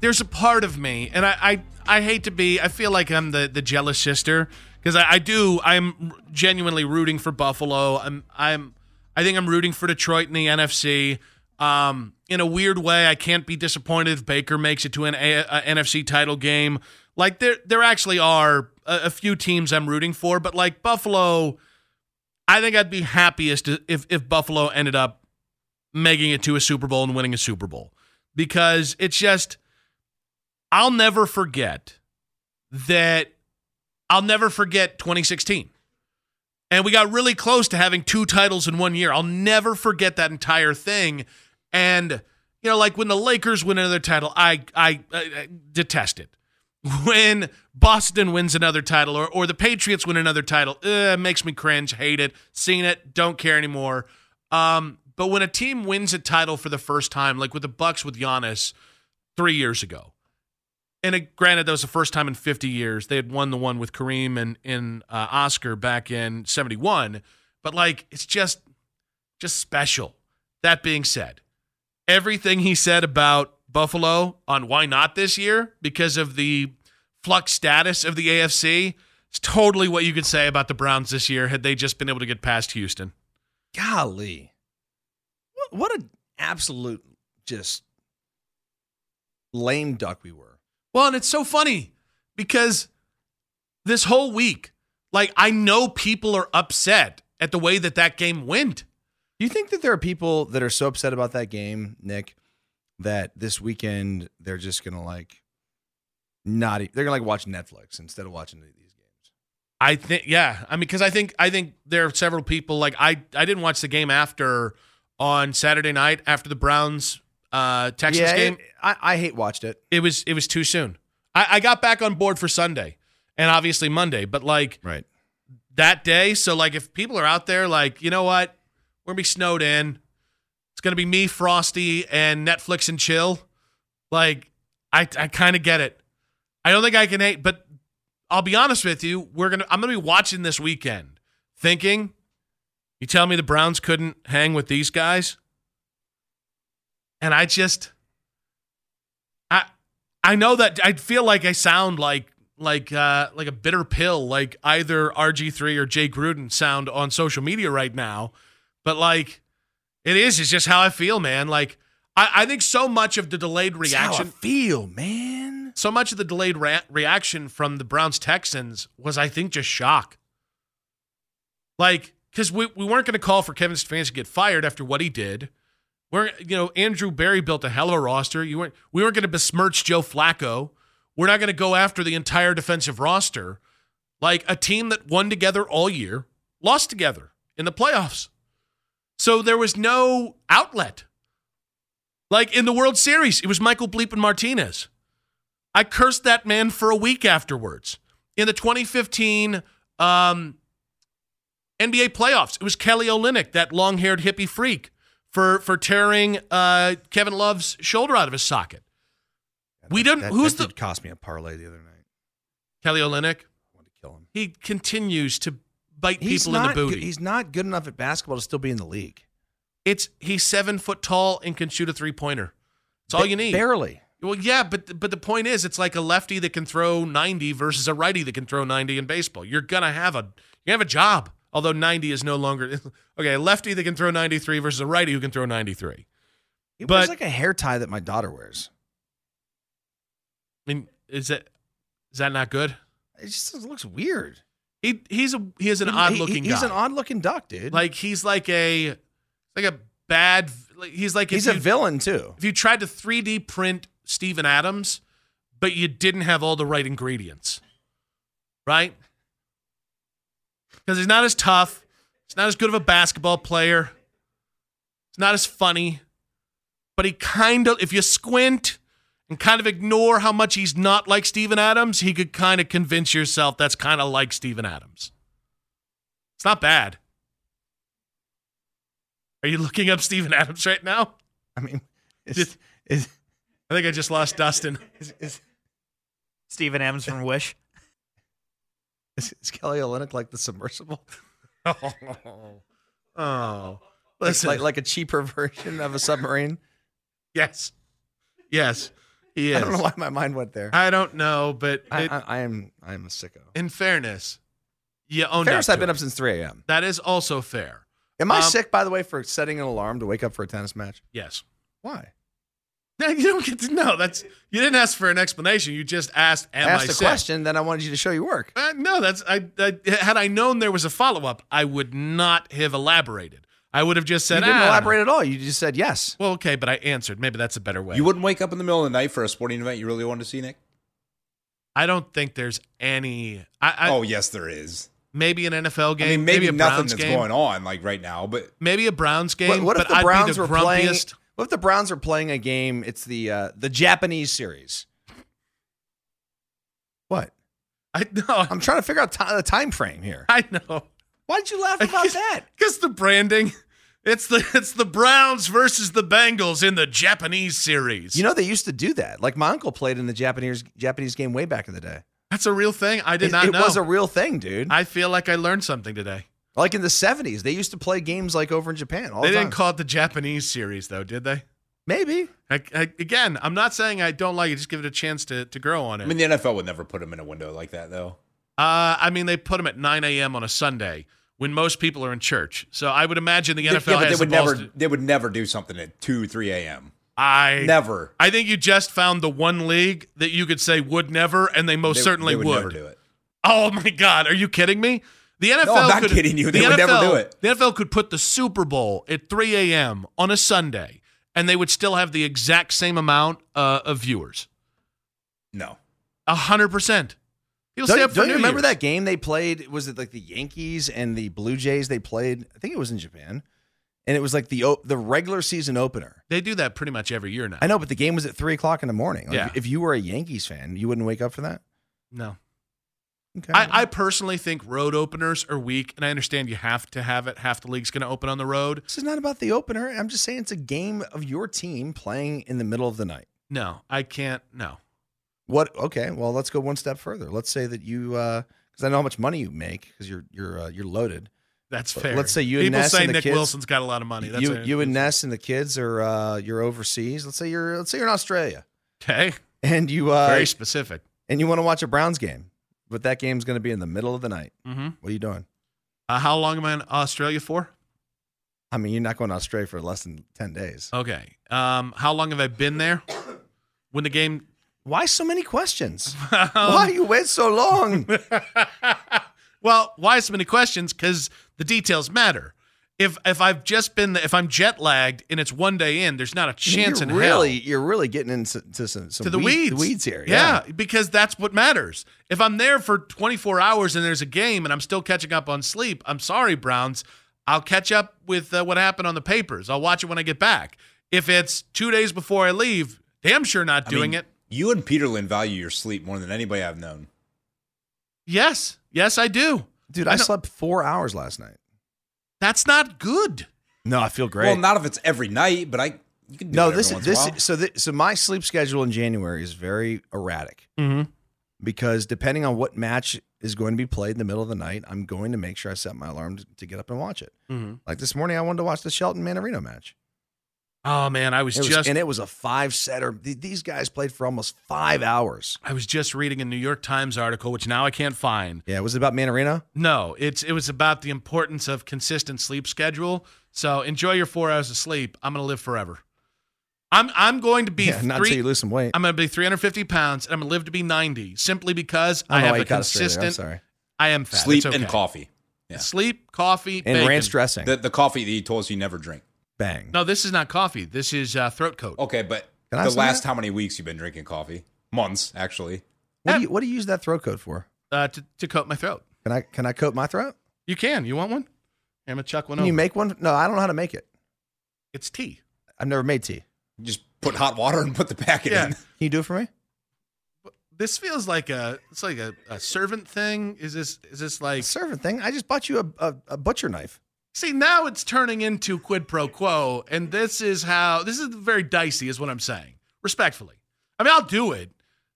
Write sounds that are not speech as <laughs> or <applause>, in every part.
there's a part of me, and I, I, I hate to be. I feel like I'm the the jealous sister because I, I do. I'm genuinely rooting for Buffalo. I'm, I'm, I think I'm rooting for Detroit in the NFC. Um, in a weird way, I can't be disappointed if Baker makes it to an a, a NFC title game. Like there, there actually are a, a few teams I'm rooting for, but like Buffalo, I think I'd be happiest if if Buffalo ended up making it to a Super Bowl and winning a Super Bowl because it's just I'll never forget that I'll never forget 2016. And we got really close to having two titles in one year. I'll never forget that entire thing. And you know, like when the Lakers win another title, I I, I detest it. When Boston wins another title or, or the Patriots win another title, uh, it makes me cringe, hate it, seen it, don't care anymore. Um, but when a team wins a title for the first time, like with the Bucks with Giannis three years ago, and it, granted, that was the first time in 50 years they had won the one with Kareem and, and uh, Oscar back in 71. But like, it's just, just special. That being said, everything he said about Buffalo on why not this year because of the flux status of the AFC, it's totally what you could say about the Browns this year had they just been able to get past Houston. Golly. What, what an absolute just lame duck we were. Well, and it's so funny because this whole week, like I know people are upset at the way that that game went. Do you think that there are people that are so upset about that game, Nick, that this weekend they're just gonna like not they're gonna like watch Netflix instead of watching these games? I think, yeah, I mean, because I think I think there are several people like I I didn't watch the game after on Saturday night after the Browns uh Texas yeah, game. it- I, I hate watched it. It was it was too soon. I, I got back on board for Sunday and obviously Monday, but like Right. that day. So like if people are out there, like you know what, we're gonna be snowed in. It's gonna be me, Frosty, and Netflix and chill. Like I I kind of get it. I don't think I can hate, but I'll be honest with you. We're gonna I'm gonna be watching this weekend, thinking. You tell me the Browns couldn't hang with these guys, and I just. I I know that I feel like I sound like like uh, like a bitter pill, like either RG3 or Jay Gruden sound on social media right now. But like it is, it's just how I feel, man. Like I, I think so much of the delayed That's how I reaction, feel, man. so much of the delayed rea- reaction from the Browns Texans was, I think, just shock. Like, because we, we weren't going to call for Kevin Stefanski to get fired after what he did. We're you know Andrew Berry built a hell of a roster. You weren't we weren't going to besmirch Joe Flacco. We're not going to go after the entire defensive roster. Like a team that won together all year, lost together in the playoffs. So there was no outlet. Like in the World Series, it was Michael Bleep and Martinez. I cursed that man for a week afterwards. In the 2015 um, NBA playoffs, it was Kelly Olynyk, that long-haired hippie freak, for for tearing uh, Kevin Love's shoulder out of his socket. We didn't. That, who's that the cost me a parlay the other night. Kelly Olynyk? I wanted to kill him. He continues to bite He's people in the booty. good- he's not good enough at basketball to still be in the league. it's he's seven foot tall and can shoot a three pointer. That's all Ba- you need. Barely. Well, yeah, but but the point is, it's like a lefty that can throw ninety versus a righty that can throw ninety in baseball. You're gonna have a you have a job. Although ninety is no longer <laughs> okay. A lefty that can throw ninety three versus a righty who can throw ninety three. It But- was like a hair tie that my daughter wears. I mean, is that is that not good? It just looks weird. He he's a he is an He- odd he- looking He's guy. an odd looking duck, dude. like he's like a like a bad. Like, he's like he's a you- villain too. if you tried to 3D print Steven Adams, but you didn't have all the right ingredients, right? Because he's not as tough. He's not as good of a basketball player. He's not as funny. But he kind of, if you squint and kind of ignore how much he's not like Steven Adams, he could kind of convince yourself that's kind of like Steven Adams. It's not bad. Are you looking up Steven Adams right now? I mean, is, is, I think I just lost Dustin. is, is, Steven Adams from Wish. <laughs> is, is Kelly Olynyk like the submersible? <laughs> Oh, <laughs> oh. listen. like like a cheaper version of a submarine. yes, yes, he is. I don't know why my mind went there. I don't know, but I, it, I, I am I am a sicko. in fairness, you owned Fairness, I've been it. up since 3 a.m. That is also fair. Am I Um, sick, by the way, for setting an alarm to wake up for a tennis match? Yes. Why? <laughs> No, you don't get to know. That's you didn't ask for an explanation. You just asked, "Am I I, asked a sick?" question, then I wanted you to show your work. Uh, no, that's I, I. Had I known there was a follow up, I would not have elaborated. I would have just said, you didn't "Ah." elaborate at all. You just said yes. Well, okay, but I answered. Maybe that's a better way. You wouldn't wake up in the middle of the night for a sporting event you really wanted to see, Nick? I don't think there's any. I, I oh, yes, there is. maybe an NFL game. I mean, maybe, a nothing Browns that's game. going on like right now, but Maybe a Browns game. What, what if but the I'd Browns be the were playing? What if the Browns are playing a game? It's the uh, the Japanese series. What? I know. I'm trying to figure out ti the time frame here. I know. Why did you laugh about that? Because the branding. It's the it's the Browns versus the Bengals in the Japanese series. You know they used to do that. Like my uncle played in the Japanese Japanese game way back in the day. that's a real thing. I did it, not it know. was a real thing, dude. I feel like I learned something today. Like in the 70s, they used to play games like over in Japan all They the didn't time. call it the Japanese series, though, did they? Maybe. I, I, again, I'm not saying I don't like it. Just give it a chance to, to grow on it. I mean, the NFL would never put them in a window like that, though. uh, I mean, they put them at 9 a.m. on a Sunday when most people are in church. So I would imagine the NFL yeah, but they has would the never. to- They would never do something at two, three a.m. I Never. I think you just found the one league that you could say would never, and they most They- certainly they would, would. never do it. Oh my God, are you kidding me? The NFL I'm not could, kidding you. They the would never NFL do it. The NFL could put the Super Bowl at 3 a.m. on a Sunday, and they would still have the exact same amount uh, of viewers. No. A hundred percent. You'll Don't, stay up don't you New remember Year's. that game they played? Was it like the Yankees and the Blue Jays? They played. I think it was in Japan, and it was like the the regular season opener. They do that pretty much every year now. I know, but the game was at three o'clock in the morning. Like, Yeah. If you were a Yankees fan, you wouldn't wake up for that. No. Okay. I, I personally think road openers are weak, and I understand you have to have it. Half the league's going to open on the road. this is not about the opener. I'm just saying it's a game of your team playing in the middle of the night. No, I can't. No. What? Okay, well, let's go one step further. Let's say that you, because I know how much money you make because you're you're uh, you're loaded. That's But fair. let's say you and People Ness say and the Nick kids- Wilson's got a lot of money. That's you you and Ness and the kids are uh, you're overseas. Let's say you're let's say you're in Australia okay. and you uh, Very specific. and you want to watch a Browns game, but that game's going to be in the middle of the night. Mm-hmm. What are you doing? Uh, how long am I in Australia for? I mean, you're not going to Australia for less than ten days. Okay. Um, how long have I been there? When the game. Why so many questions? Um, <laughs> Why you wait so long? <laughs> well, why so many questions? Because the details matter. If if I've just been if I'm jet lagged and it's one day in, there's not a chance you're in really, hell You're really getting into to some, some to the weed- weeds. weeds here. yeah, because that's what matters. If I'm there for 24 hours and there's a game and I'm still catching up on sleep, I'm sorry, Browns. I'll catch up with uh, what happened on the papers. I'll watch it when I get back. If it's two days before I leave, damn sure not I doing mean, it. You and Peterlin value your sleep more than anybody I've known. Yes, yes, I do. dude, I I, slept four hours last night. That's not good. No, I feel great. Well, not if it's every night, but I you can do no, it every this once is in a this. So th- so my sleep schedule in January is very erratic Mm-hmm. because depending on what match is going to be played in the middle of the night, I'm going to make sure I set my alarm to, to get up and watch it. Mm-hmm. Like this morning, I wanted to watch the Shelton Mannarino match. Oh man, I was, was- just and it was a five setter. These guys played for almost five hours. I was just reading a New York Times article, which now I can't find. Yeah, was it about Mannarino? No, it's it was about the importance of consistent sleep schedule. So enjoy your four hours of sleep. I'm gonna live forever. I'm I'm going to be Yeah, not three, until you lose some weight. I'm gonna be 350 pounds and I'm gonna live to be 90 simply because I I, have a you got us there. I'm consistent. sorry. I am fat. sleep It's and coffee. Yeah. Sleep, coffee, And bacon. ranch dressing. The the coffee that he told us you never drink. Bang. No, this is not coffee. This is uh, throat coat. Okay, but Can I the have some of last that? how many weeks you've been drinking coffee? Months, actually. What do you what do you use that throat coat for? Uh, to, to coat my throat. Can I can I coat my throat? You can. You want one? I'm gonna chuck one Can you make one? No, I don't know how to make it. it's tea. I've never made tea. You just put hot water and put the packet Yeah. in. Can you do it for me? This feels like a it's like a, a servant thing. Is this is this like Servant thing. I just bought you a, a, a butcher knife. See now it's turning into quid pro quo, and this is how this is very dicey, is what I'm saying. Respectfully, I mean I'll do it.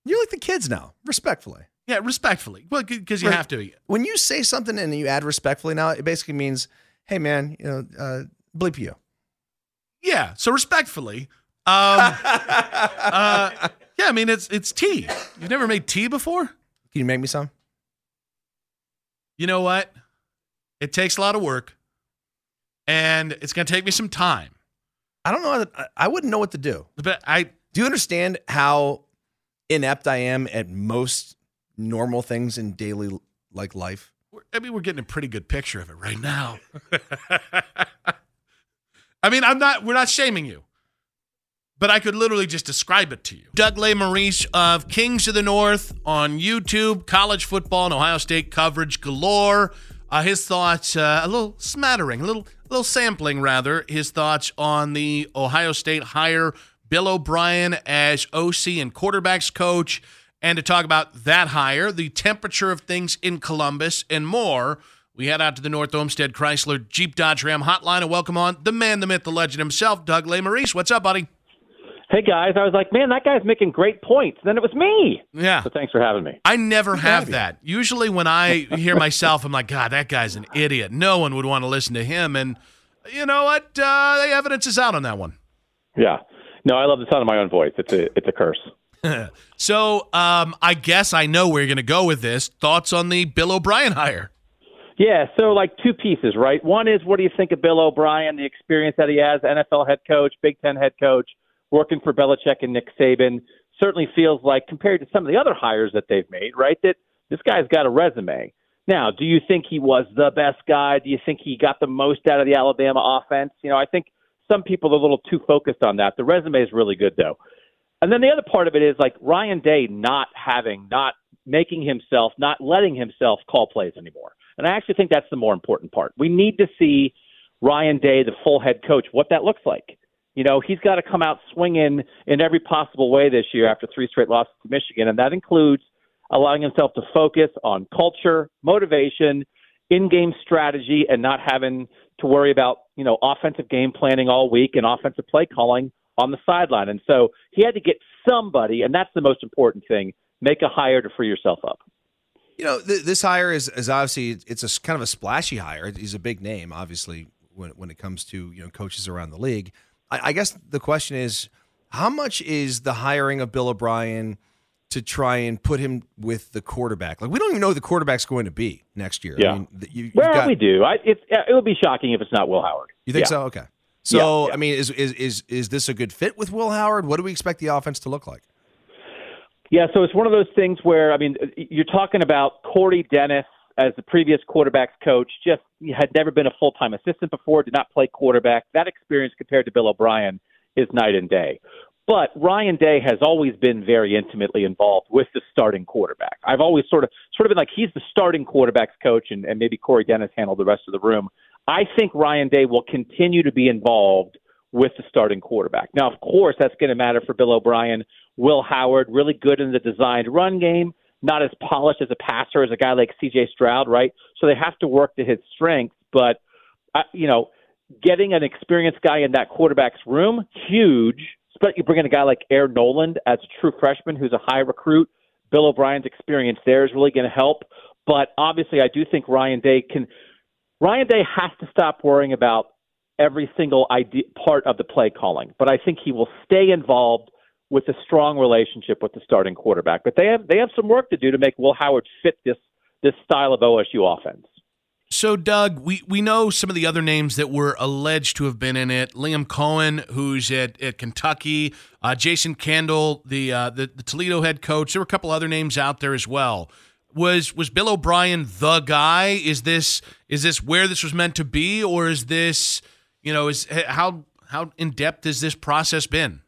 You're like the kids now, respectfully. Yeah, respectfully, well because you Right. have to. When you say something and you add respectfully now, it basically means, hey man, you know, uh, bleep you. Yeah, so respectfully, um, <laughs> uh, yeah, I mean it's it's tea. You've never made tea before. Can you make me some? You know what? It takes a lot of work, and it's going to take me some time. I don't know. How to, I- I wouldn't know what to do. But I Do you understand how inept I am at most normal things in daily like life? I mean, we're getting a pretty good picture of it right now. <laughs> I mean, I'm not. We're not shaming you, but I could literally just describe it to you. Doug Lesmerises of Kings of the North on YouTube, college football and Ohio State coverage galore. Uh, his thoughts, uh, a little smattering, a little, little sampling rather. His thoughts on the Ohio State hire Bill O'Brien as OC and quarterbacks coach, and to talk about that hire, the temperature of things in Columbus, and more. We head out to the North Olmsted Chrysler Jeep Dodge Ram hotline and welcome on the man, the myth, the legend himself, Doug Maurice. What's up, buddy? Hey guys, I was like, man, that guy's making great points. Then it was me. Yeah. So thanks for having me. I never have that. Usually, when I hear myself, I'm like, God, that guy's an idiot. No one would want to listen to him. And you know what? Uh, the evidence is out on that one. Yeah. No, I love the sound of my own voice. It's a it's a curse. <laughs> So, um, I guess I know where you're going to go with this. Thoughts on the Bill O'Brien hire? Yeah, so like two pieces, right? One is what do you think of Bill O'Brien, the experience that he has, NFL head coach, Big Ten head coach, working for Belichick and Nick Saban. Certainly feels like compared to some of the other hires that they've made, right? That this guy's got a resume. Now, do you think he was the best guy? Do you think he got the most out of the Alabama offense? You know, I think some people are a little too focused on that. The resume is really good though. And then the other part of it is like Ryan Day not having, not making himself, not letting himself call plays anymore. And I actually think that's the more important part. We need to see Ryan Day, the full head coach, what that looks like. You know, he's got to come out swinging in every possible way this year after three straight losses to Michigan, and that includes allowing himself to focus on culture, motivation, in-game strategy, and not having to worry about you know offensive game planning all week and offensive play calling on the sideline. And so he had to get somebody, and that's the most important thing: make a hire to free yourself up. You know, th- this hire is, is obviously it's a kind of a splashy hire. He's a big name, obviously, when when it comes to you know coaches around the league. I, I guess the question is, how much is the hiring of Bill O'Brien to try and put him with the quarterback? Like we don't even know who the quarterback's going to be next year. Yeah. I mean, you, Well, got- we do. I, it's, it would be shocking if it's not Will Howard. You think Yeah. so? Okay. So Yeah, I mean, is is is is this a good fit with Will Howard? What do we expect the offense to look like? Yeah, so it's one of those things where I mean, you're talking about Corey Dennis as the previous quarterbacks coach. Just had never been a full time assistant before, did not play quarterback. That experience compared to Bill O'Brien is night and day. But Ryan Day has always been very intimately involved with the starting quarterback. I've always sort of sort of been like he's the starting quarterbacks coach, and, and maybe Corey Dennis handled the rest of the room. I think Ryan Day will continue to be involved with the starting quarterback. Now, of course, that's going to matter for Bill O'Brien. Will Howard, really good in the designed run game, not as polished as a passer as a guy like C.J. Stroud, right? So they have to work to his strengths. But uh, you know, getting an experienced guy in that quarterback's room, huge. But you bring in a guy like Air Noland as a true freshman who's a high recruit. Bill O'Brien's experience there is really going to help. But obviously, I do think Ryan Day can. Ryan Day has to stop worrying about every single idea, part of the play calling. But I think he will stay involved with a strong relationship with the starting quarterback. But they have they have some work to do to make Will Howard fit this this style of OSU offense. So, Doug, we, we know some of the other names that were alleged to have been in it. Liam Coen, who's at, at Kentucky, uh, Jason Candle, the, uh, the the Toledo head coach. There were a couple other names out there as well. Was was Bill O'Brien the guy? Is this is this where this was meant to be, or is this you know is how how in depth has this process been?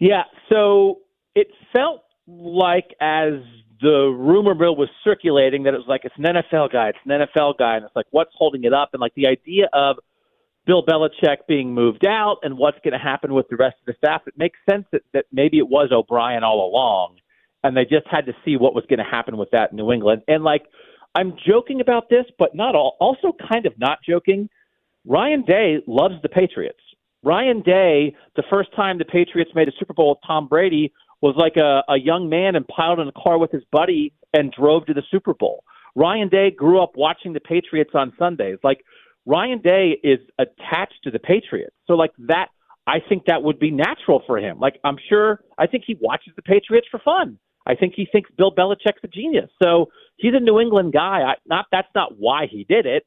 Yeah, so it felt like as the rumor mill was circulating that it was like it's an NFL guy, it's an NFL guy, and it's like what's holding it up, and like the idea of Bill Belichick being moved out and what's going to happen with the rest of the staff, it makes sense that, that maybe it was O'Brien all along, and they just had to see what was going to happen with that in New England. And like, I'm joking about this, but not all. Also, kind of not joking. Ryan Day loves the Patriots. Ryan Day, the first time the Patriots made a Super Bowl with Tom Brady, was like a, a young man and piled in a car with his buddy and drove to the Super Bowl. Ryan Day grew up watching the Patriots on Sundays. Like Ryan Day is attached to the Patriots. So like that I think that would be natural for him. Like I'm sure I think he watches the Patriots for fun. I think he thinks Bill Belichick's a genius. So he's a New England guy. I, not that's not why he did it,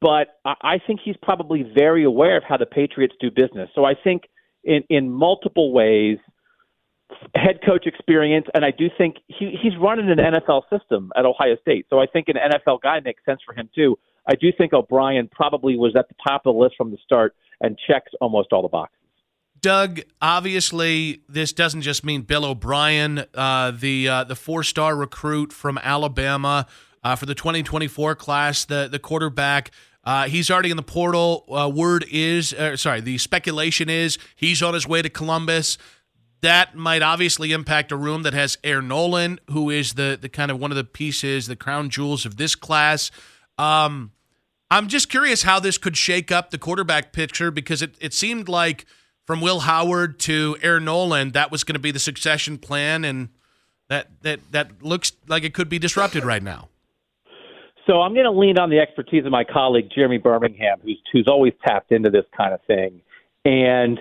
but I, think he's probably very aware of how the Patriots do business. So I think in in multiple ways head coach experience, and I do think he, he's running an NFL system at Ohio State. So I think an NFL guy makes sense for him too. I do think O'Brien probably was at the top of the list from the start and checks almost all the boxes. Doug, obviously, this doesn't just mean Bill O'Brien, uh, the uh, the four star recruit from Alabama uh, for the 2024 class, the the quarterback. Uh, he's already in the portal. Uh, word is, uh, sorry, the speculation is he's on his way to Columbus that might obviously impact a room that has Air Noland, who is the the kind of one of the pieces, the crown jewels of this class. Um, I'm just curious how this could shake up the quarterback picture because it, it seemed like from Will Howard to Air Noland, that was going to be the succession plan, and that that that looks like it could be disrupted right now. So I'm going to lean on the expertise of my colleague Jeremy Birmingham, who's who's always tapped into this kind of thing, and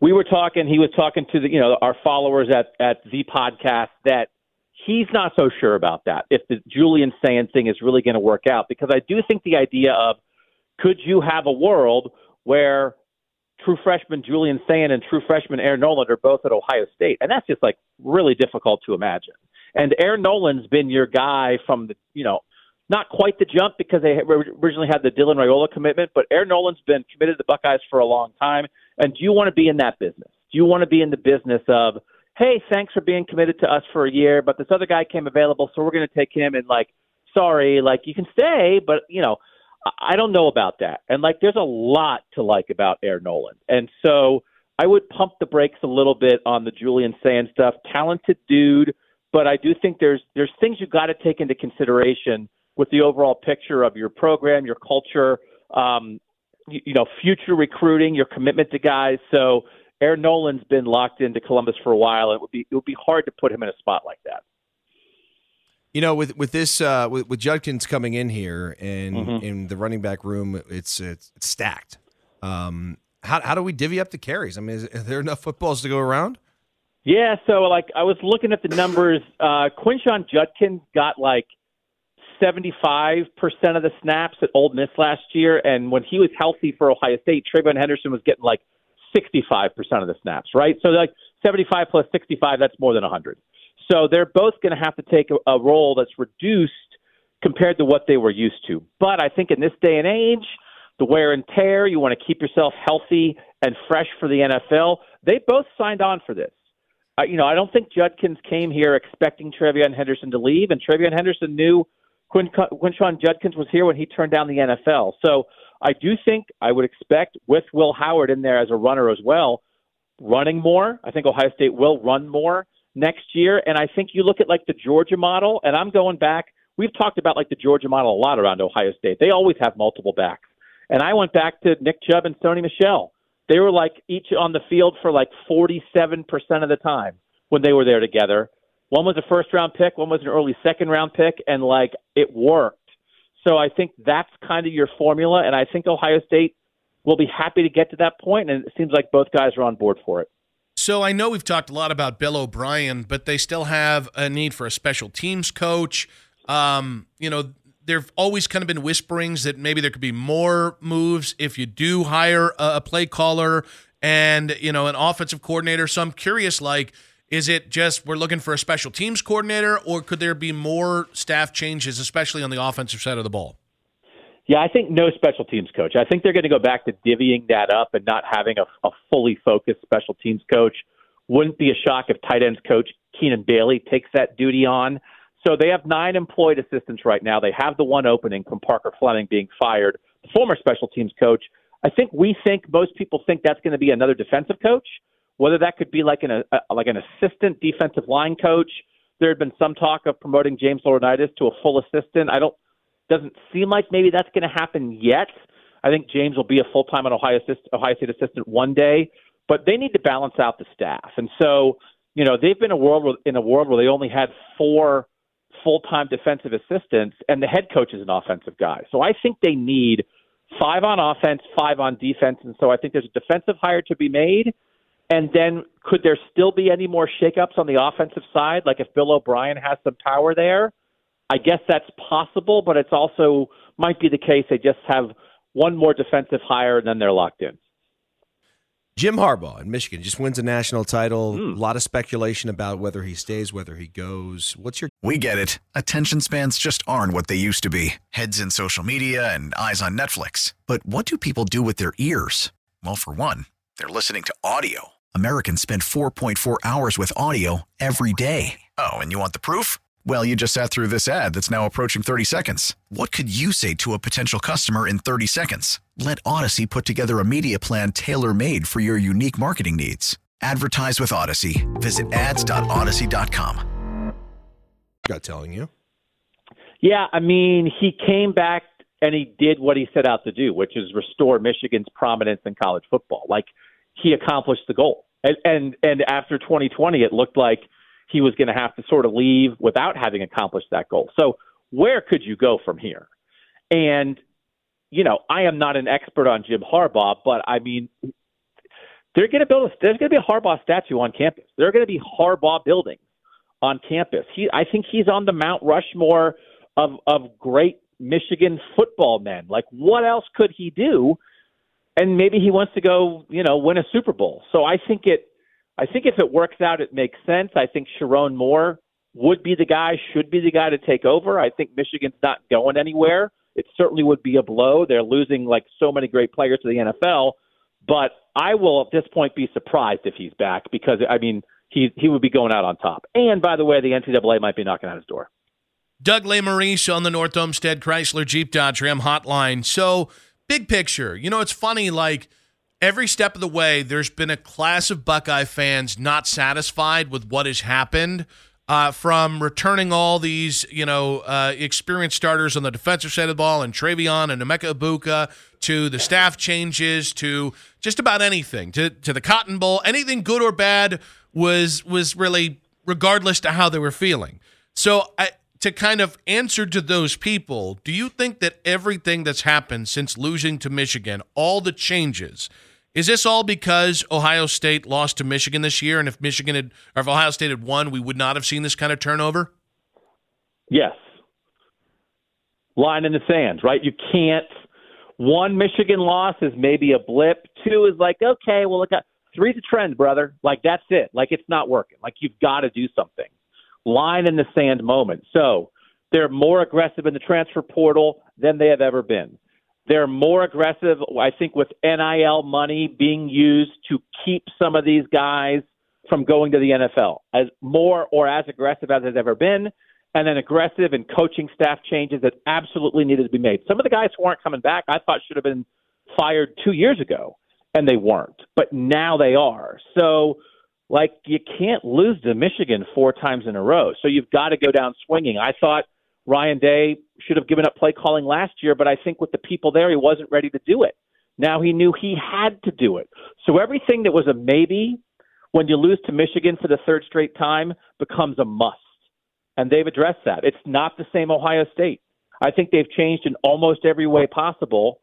we were talking. He was talking to the you know our followers at at the podcast that he's not so sure about that if the Julian Sayin thing is really going to work out because I do think the idea of could you have a world where true freshman Julian Sayin and true freshman Air Noland are both at Ohio State, and that's just like really difficult to imagine. And Air Noland's been your guy from the you know not quite the jump because they originally had the Dylan Raiola commitment, but Air Noland's been committed to the Buckeyes for a long time. And do you want to be in that business? Do you want to be in the business of, hey, thanks for being committed to us for a year, but this other guy came available, so we're going to take him and like, sorry, like you can stay, but you know, I don't know about that. And like, there's a lot to like about Air Noland, and so I would pump the brakes a little bit on the Julian Sayin stuff. Talented dude, but I do think there's there's things you've got to take into consideration with the overall picture of your program, your culture, um, you, you know, future recruiting, your commitment to guys. So Air Noland's been locked into Columbus for a while. It would be it would be hard to put him in a spot like that. You know, with with this uh, with, with Judkins coming in here and Mhm. in the running back room, it's it's, it's stacked. Um, how how do we divvy up the carries? I mean, is, is there enough footballs to go around? Yeah, so like I was looking at the numbers. Uh, Quinshon Judkins got like 75% of the snaps at Ole Miss last year, and when he was healthy for Ohio State, TreVeyon Henderson was getting like 65% of the snaps, right? So like 75 plus 65, that's more than a 100. So they're both going to have to take a, a role that's reduced compared to what they were used to. But I think in this day and age, the wear and tear, you want to keep yourself healthy and fresh for the NFL. They both signed on for this. You know, I don't think Judkins came here expecting TreVeyon Henderson to leave, and TreVeyon Henderson knew Quin- Quinshon Judkins was here when he turned down the NFL. So I do think I would expect with Will Howard in there as a runner as well, running more. I think Ohio State will run more next year. And I think you look at like the Georgia model, and I'm going back. We've talked about like the Georgia model a lot around Ohio State. They always have multiple backs. And I went back to Nick Chubb and Sony Michel. They were like each on the field for like 47% of the time when they were there together. One was a first round pick, one was an early second round pick, and like it worked. So I think that's kind of your formula, and I think Ohio State will be happy to get to that point, and it seems like both guys are on board for it. So I know we've talked a lot about Bill O'Brien, but they still have a need for a special teams coach. Um, you know, there've always kind of been whisperings that maybe there could be more moves if you do hire a, a play caller and you know an offensive coordinator. So I'm curious, like, is it just we're looking for a special teams coordinator, or could there be more staff changes, especially on the offensive side of the ball? Yeah, I think no special teams coach. I think they're going to go back to divvying that up and not having a, a fully focused special teams coach. Wouldn't be a shock if tight ends coach Keenan Bailey takes that duty on. So they have nine employed assistants right now. They have the one opening from Parker Fleming being fired, the former special teams coach. I think we think most people think that's going to be another defensive coach. Whether that could be like an a, like an assistant defensive line coach. There had been some talk of promoting James Laurinaitis to a full assistant. I don't doesn't seem like maybe that's going to happen yet. I think James will be a full time Ohio, assist, Ohio State assistant one day, but they need to balance out the staff. And so, you know, they've been a world in a world where they only had four full time defensive assistants, and the head coach is an offensive guy. So I think they need five on offense, five on defense, and so I think there's a defensive hire to be made. And then could there still be any more shakeups on the offensive side? Like if Bill O'Brien has some power there, I guess that's possible, but it's also might be the case they just have one more defensive hire and then they're locked in. Jim Harbaugh in Michigan just wins a national title. Mm. A lot of speculation about whether he stays, whether he goes. What's your We get it. Attention spans just aren't what they used to be heads in social media and eyes on Netflix. But what do people do with their ears? Well, for one, they're listening to audio. Americans spend 4.4 hours with audio every day. Oh, and you want the proof? Well, you just sat through this ad that's now approaching 30 seconds. What could you say to a potential customer in 30 seconds? Let Odyssey put together a media plan tailor made for your unique marketing needs. Advertise with Odyssey. Visit ads.odyssey.com. Got telling you? Yeah, I mean, he came back and he did what he set out to do, which is restore Michigan's prominence in college football. Like he accomplished the goal. And and, and after 2020, it looked like he was going to have to sort of leave without having accomplished that goal. So where could you go from here? And you know, I am not an expert on Jim Harbaugh, but I mean, they're going to build. A, there's going to be a Harbaugh statue on campus. There are going to be Harbaugh buildings on campus. He, I think he's on the Mount Rushmore of of great Michigan football men. Like, what else could he do? And maybe he wants to go, you know, win a Super Bowl. So I think it. I think if it works out, it makes sense. I think Sherrone Moore would be the guy, should be the guy to take over. I think Michigan's not going anywhere. It certainly would be a blow. They're losing like so many great players to the NFL. But I will at this point be surprised if he's back because I mean he he would be going out on top. And by the way, the NCAA might be knocking on his door. Doug Lesmerises on the North Olmsted Chrysler Jeep Dodge Ram hotline. So, big picture, you know, it's funny, like every step of the way, there's been a class of Buckeye fans not satisfied with what has happened. Uh, from returning all these, you know, uh, experienced starters on the defensive side of the ball, and TreVeyon and Emeka Egbuka, to the staff changes, to just about anything, to to the Cotton Bowl, anything good or bad was was really regardless to how they were feeling. So I, to kind of answer to those people, do you think that everything that's happened since losing to Michigan, all the changes, is this all because Ohio State lost to Michigan this year? And if Michigan had, or if Ohio State had won, we would not have seen this kind of turnover? Yes. Line in the sand, right? You can't. One Michigan loss is maybe a blip. Two is like, okay, well, look at three's a trend, brother. Like that's it. Like it's not working. Like you've got to do something. Line in the sand moment. So they're more aggressive in the transfer portal than they have ever been. They're more aggressive, I think, with NIL money being used to keep some of these guys from going to the NFL as more or as aggressive as it's ever been, and then aggressive and coaching staff changes that absolutely needed to be made. Some of the guys who aren't coming back, I thought should have been fired two years ago, and they weren't, but now they are. So, like, you can't lose to Michigan four times in a row. So you've got to go down swinging. I thought Ryan Day should have given up play calling last year, but I think with the people there, he wasn't ready to do it. Now he knew he had to do it. So everything that was a maybe when you lose to Michigan for the third straight time becomes a must. And they've addressed that. It's not the same Ohio State. I think they've changed in almost every way possible.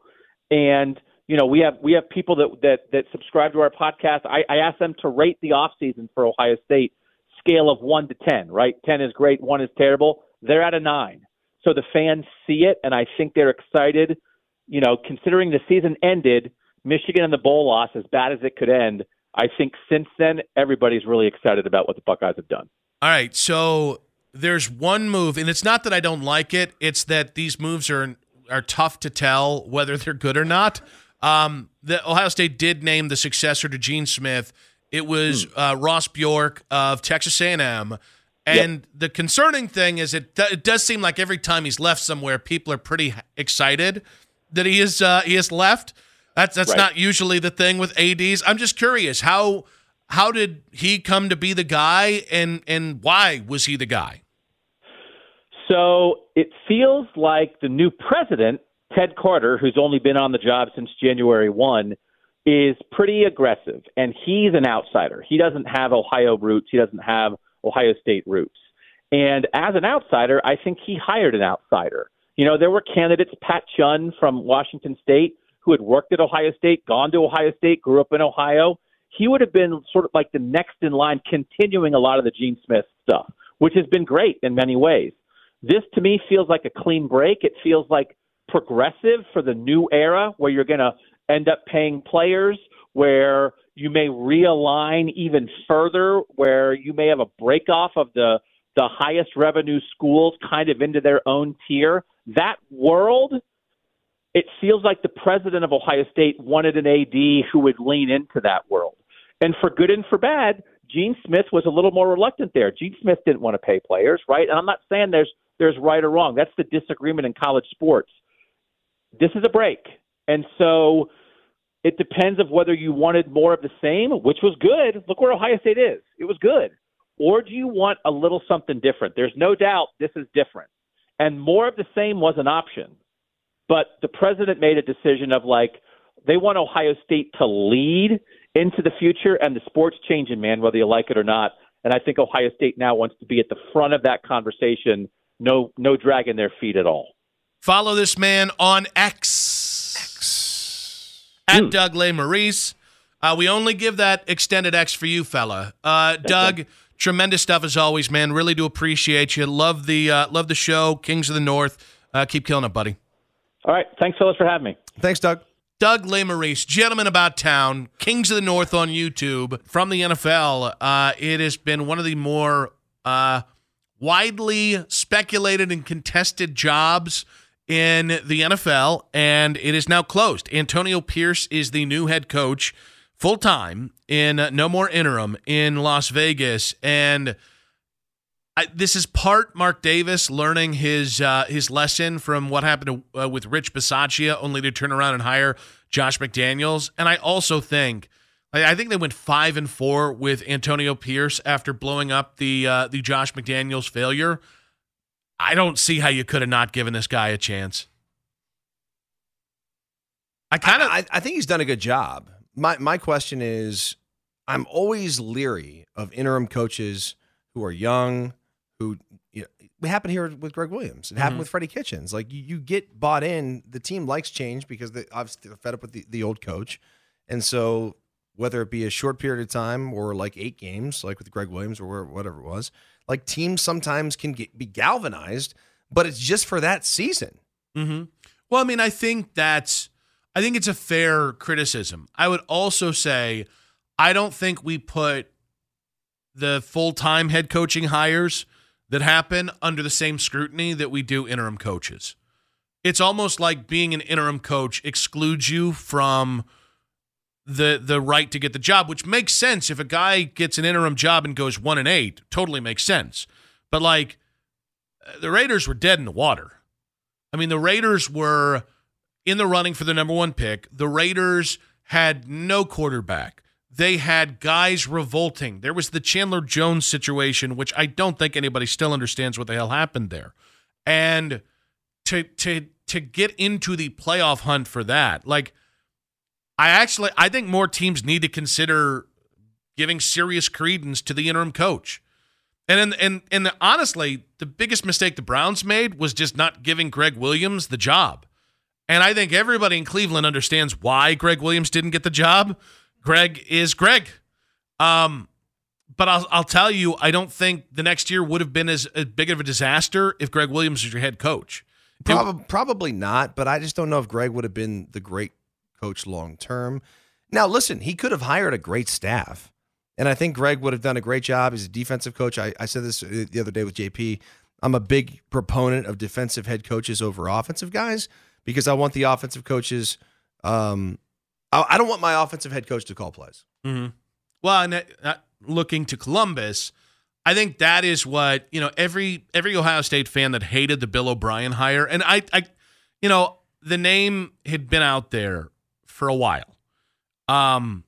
And you know, we have we have people that that that subscribe to our podcast. I, I ask them to rate the off season for Ohio State scale of one to ten. Right, ten is great, one is terrible. They're at a nine. So the fans see it, and I think they're excited. You know, considering the season ended, Michigan and the bowl loss, as bad as it could end, I think since then everybody's really excited about what the Buckeyes have done. All right, so there's one move, and it's not that I don't like it; it's that these moves are are tough to tell whether they're good or not. Um, the Ohio State did name the successor to Gene Smith. It was uh, Ross Bjork of Texas A&M. And yep. the concerning thing is, it, th- it does seem like every time he's left somewhere, people are pretty excited that he is uh, he has left. That's that's Right. not usually the thing with ads. I'm just curious how how did he come to be the guy, and and why was he the guy? So it feels like the new president, Ted Carter, who's only been on the job since January 1, is pretty aggressive. And he's an outsider. He doesn't have Ohio roots, he doesn't have Ohio State roots. And as an outsider, I think he hired an outsider. You know, there were candidates, Pat Chun from Washington State, who had worked at Ohio State, gone to Ohio State, grew up in Ohio. He would have been sort of like the next in line, continuing a lot of the Gene Smith stuff, which has been great in many ways. This to me feels like a clean break. It feels like progressive for the new era where you're going to end up paying players, where you may realign even further, where you may have a break off of the the highest revenue schools kind of into their own tier. That world, it feels like the president of Ohio State wanted an AD who would lean into that world. And for good and for bad, Gene Smith was a little more reluctant there. Gene Smith didn't want to pay players, right? And I'm not saying there's there's right or wrong. That's the disagreement in college sports. This is a break. And so it depends of whether you wanted more of the same, which was good. Look where Ohio State is. It was good. Or do you want a little something different? There's no doubt this is different. And more of the same was an option. But the president made a decision of like, they want Ohio State to lead into the future, and the sport's changing, man, whether you like it or not. And I think Ohio State now wants to be at the front of that conversation. No, no dragging their feet at all. Follow this man on X, at Doug Lesmerises. Uh, we only give that extended X for you, fella. Uh, Doug, tremendous stuff as always, man. Really do appreciate you. Love the uh, love the show, Kings of the North. Uh, keep killing it, buddy. All right. Thanks, fellas, for having me. Thanks, Doug. Doug Lesmerises, Gentleman About Town, Kings of the North on YouTube from the NFL. Uh, it has been one of the more uh, widely speculated and contested jobs in the NFL, and it is now closed. Antonio Pierce is the new head coach full time in uh, no more interim in Las Vegas. And I, this is part Mark Davis learning his uh, his lesson from what happened to, uh, with Rich Bisaccia, only to turn around and hire Josh McDaniels. And I also think, I I think they went five and four with Antonio Pierce after blowing up the uh, the Josh McDaniels failure. I don't see how you could have not given this guy a chance. I kind of I, I think he's done a good job. My my question is, I'm always leery of interim coaches who are young, who you know, it happened here with Gregg Williams. It happened Mhm. with Freddie Kitchens. Like you, you get bought in. The team likes change because they obviously they're fed up with the, the old coach, and so whether it be a short period of time or like eight games, like with Gregg Williams or whatever it was, like teams sometimes can get, be galvanized, but it's just for that season. hmm Well, I mean, I think that's, I think it's a fair criticism. I would also say, I don't think we put the full time head coaching hires that happen under the same scrutiny that we do interim coaches. It's almost like being an interim coach excludes you from the the right to get the job, which makes sense. If a guy gets an interim job and goes one and eight, totally makes sense. But like uh, the Raiders were dead in the water. I mean, the Raiders were in the running for the number one pick. The Raiders had no quarterback. They had guys revolting. There was the Chandler Jones situation, which I don't think anybody still understands what the hell happened there. And to to to get into the playoff hunt for that, like I actually I think more teams need to consider giving serious credence to the interim coach. And and and honestly, the biggest mistake the Browns made was just not giving Gregg Williams the job. And I think everybody in Cleveland understands why Gregg Williams didn't get the job. Greg is Greg. Um, but I'll I'll tell you, I don't think the next year would have been as, as big of a disaster if Gregg Williams was your head coach. It- probably not, but I just don't know if Greg would have been the great coach long term. Now, listen, he could have hired a great staff, and I think Greg would have done a great job. He's a defensive coach. I, I said this uh, the other day with JP. I'm a big proponent of defensive head coaches over offensive guys because I want the offensive coaches. Um, I, I don't want my offensive head coach to call plays. Mm-hmm. Well, and looking to Columbus, I think that is what you know. Every every Ohio State fan that hated the Bill O'Brien hire, and I, I, you know, the name had been out there for a while. Um,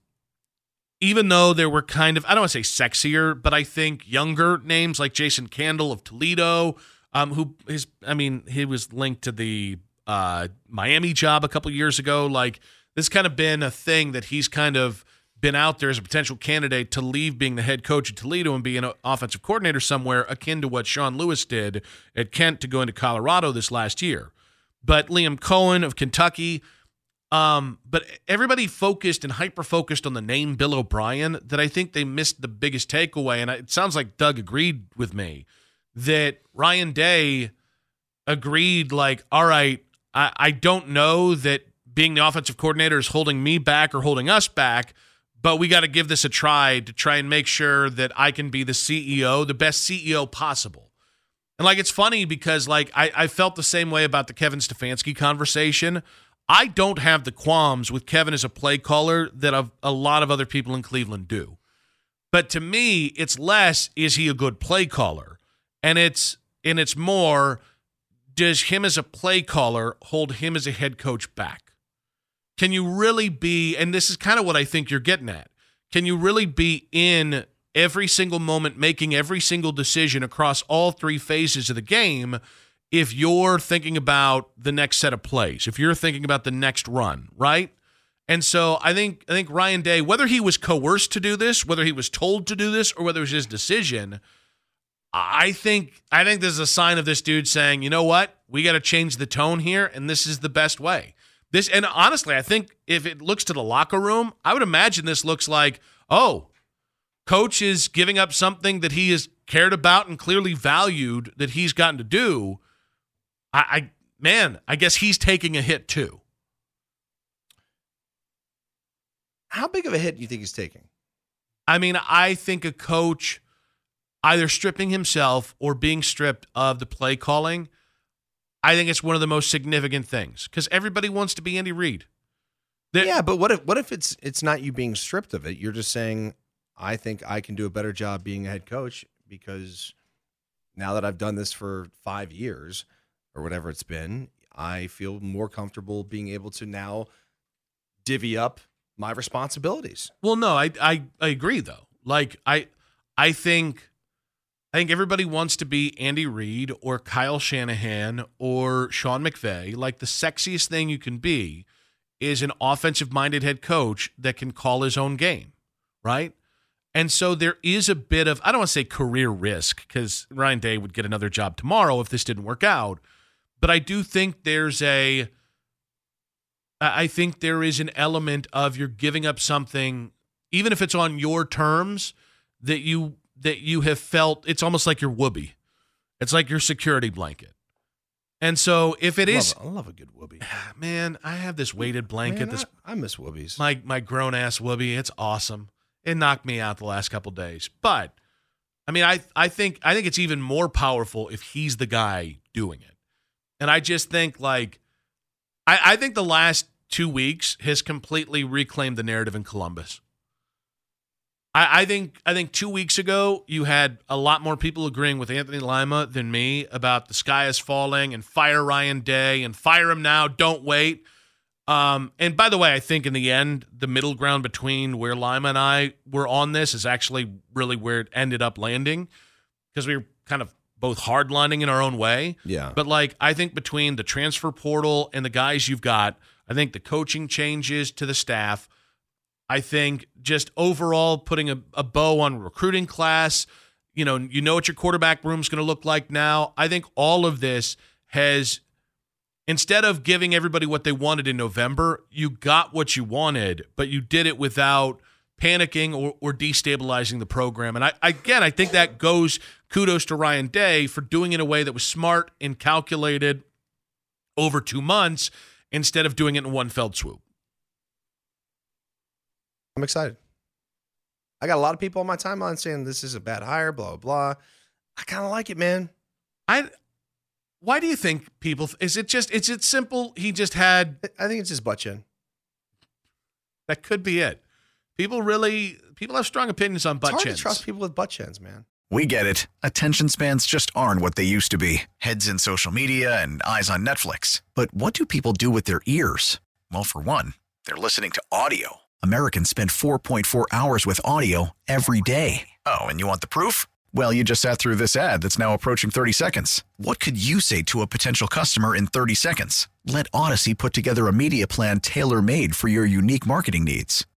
even though there were kind of, I don't want to say sexier, but I think younger names like Jason Candle of Toledo, um, who is, I mean, he was linked to the uh, Miami job a couple years ago. Like, this kind of been a thing that he's kind of been out there as a potential candidate to leave being the head coach at Toledo and be an offensive coordinator somewhere akin to what Sean Lewis did at Kent to go into Colorado this last year. But Liam Coen of Kentucky, um, but everybody focused and hyper focused on the name Bill O'Brien that I think they missed the biggest takeaway. And it sounds like Doug agreed with me that Ryan Day agreed, like, all right, I, I don't know that being the offensive coordinator is holding me back or holding us back, but we got to give this a try to try and make sure that I can be the CEO, the best CEO possible. And like it's funny because like I, I felt the same way about the Kevin Stefanski conversation. I don't have the qualms with Kevin as a play caller that a, lot of other people in Cleveland do. But to me, it's less is he a good play caller? And it's and it's more does him as a play caller hold him as a head coach back? Can you really be and this is kind of what I think you're getting at. Can you really be in every single moment making every single decision across all three phases of the game? If you're thinking about the next set of plays, if you're thinking about the next run, right? And so I think I think Ryan Day, whether he was coerced to do this, whether he was told to do this, or whether it was his decision, I think I think this is a sign of this dude saying, you know what, we got to change the tone here, and this is the best way. This and honestly, I think if it looks to the locker room, I would imagine this looks like, oh, coach is giving up something that he has cared about and clearly valued that he's gotten to do I, I man, I guess he's taking a hit too. How big of a hit do you think he's taking? I mean, I think a coach either stripping himself or being stripped of the play calling, I think it's one of the most significant things because everybody wants to be Andy Reid. yeah, but what if what if it's it's not you being stripped of it? You're just saying, I think I can do a better job being a head coach because now that I've done this for five years, or whatever it's been, I feel more comfortable being able to now divvy up my responsibilities. Well, no, I I, I agree though. Like I I think I think everybody wants to be Andy Reid or Kyle Shanahan or Sean McVay. Like the sexiest thing you can be is an offensive minded head coach that can call his own game, right? And so there is a bit of I don't want to say career risk because Ryan Day would get another job tomorrow if this didn't work out but I do think there's a I think there is an element of you're giving up something even if it's on your terms that you that you have felt it's almost like your whoopee. It's like your security blanket. And so if it is, I love, I love a good whoopee. <sighs> man, I have this weighted blanket. Man, this I, I miss whoopies. my my grown ass whoopee. It's awesome. It knocked me out the last couple days. But I mean, I I think I think it's even more powerful if he's the guy doing it. And I just think like I, I think the last two weeks has completely reclaimed the narrative in Columbus. I, I think I think two weeks ago you had a lot more people agreeing with Anthony Lima than me about the sky is falling and fire Ryan Day and fire him now, don't wait. Um, and by the way, I think in the end, the middle ground between where Lima and I were on this is actually really where it ended up landing because we were kind of both hardlining in our own way. Yeah. But like I think between the transfer portal and the guys you've got, I think the coaching changes to the staff. I think just overall putting a, a bow on recruiting class, you know, you know what your quarterback room's going to look like now. I think all of this has instead of giving everybody what they wanted in November, you got what you wanted, but you did it without panicking or, or destabilizing the program. And I again, I think that goes kudos to Ryan Day for doing it in a way that was smart and calculated over two months instead of doing it in one fell swoop. I'm excited. I got a lot of people on my timeline saying this is a bad hire, blah blah blah. I kind of like it, man. I why do you think people is it just is it simple he just had I think it's his butt chin. that could be it. People really people have strong opinions on It's butt hard chins. to trust people with butt chins, man. We get it. Attention spans just aren't what they used to be heads in social media and eyes on Netflix. But what do people do with their ears? Well, for one, They're listening to audio. Americans spend 4.4 hours with audio every day. Oh, and you want the proof? Well, you just sat through this ad that's now approaching 30 seconds. What could you say to a potential customer in 30 seconds? Let Audacy put together a media plan tailor made for your unique marketing needs.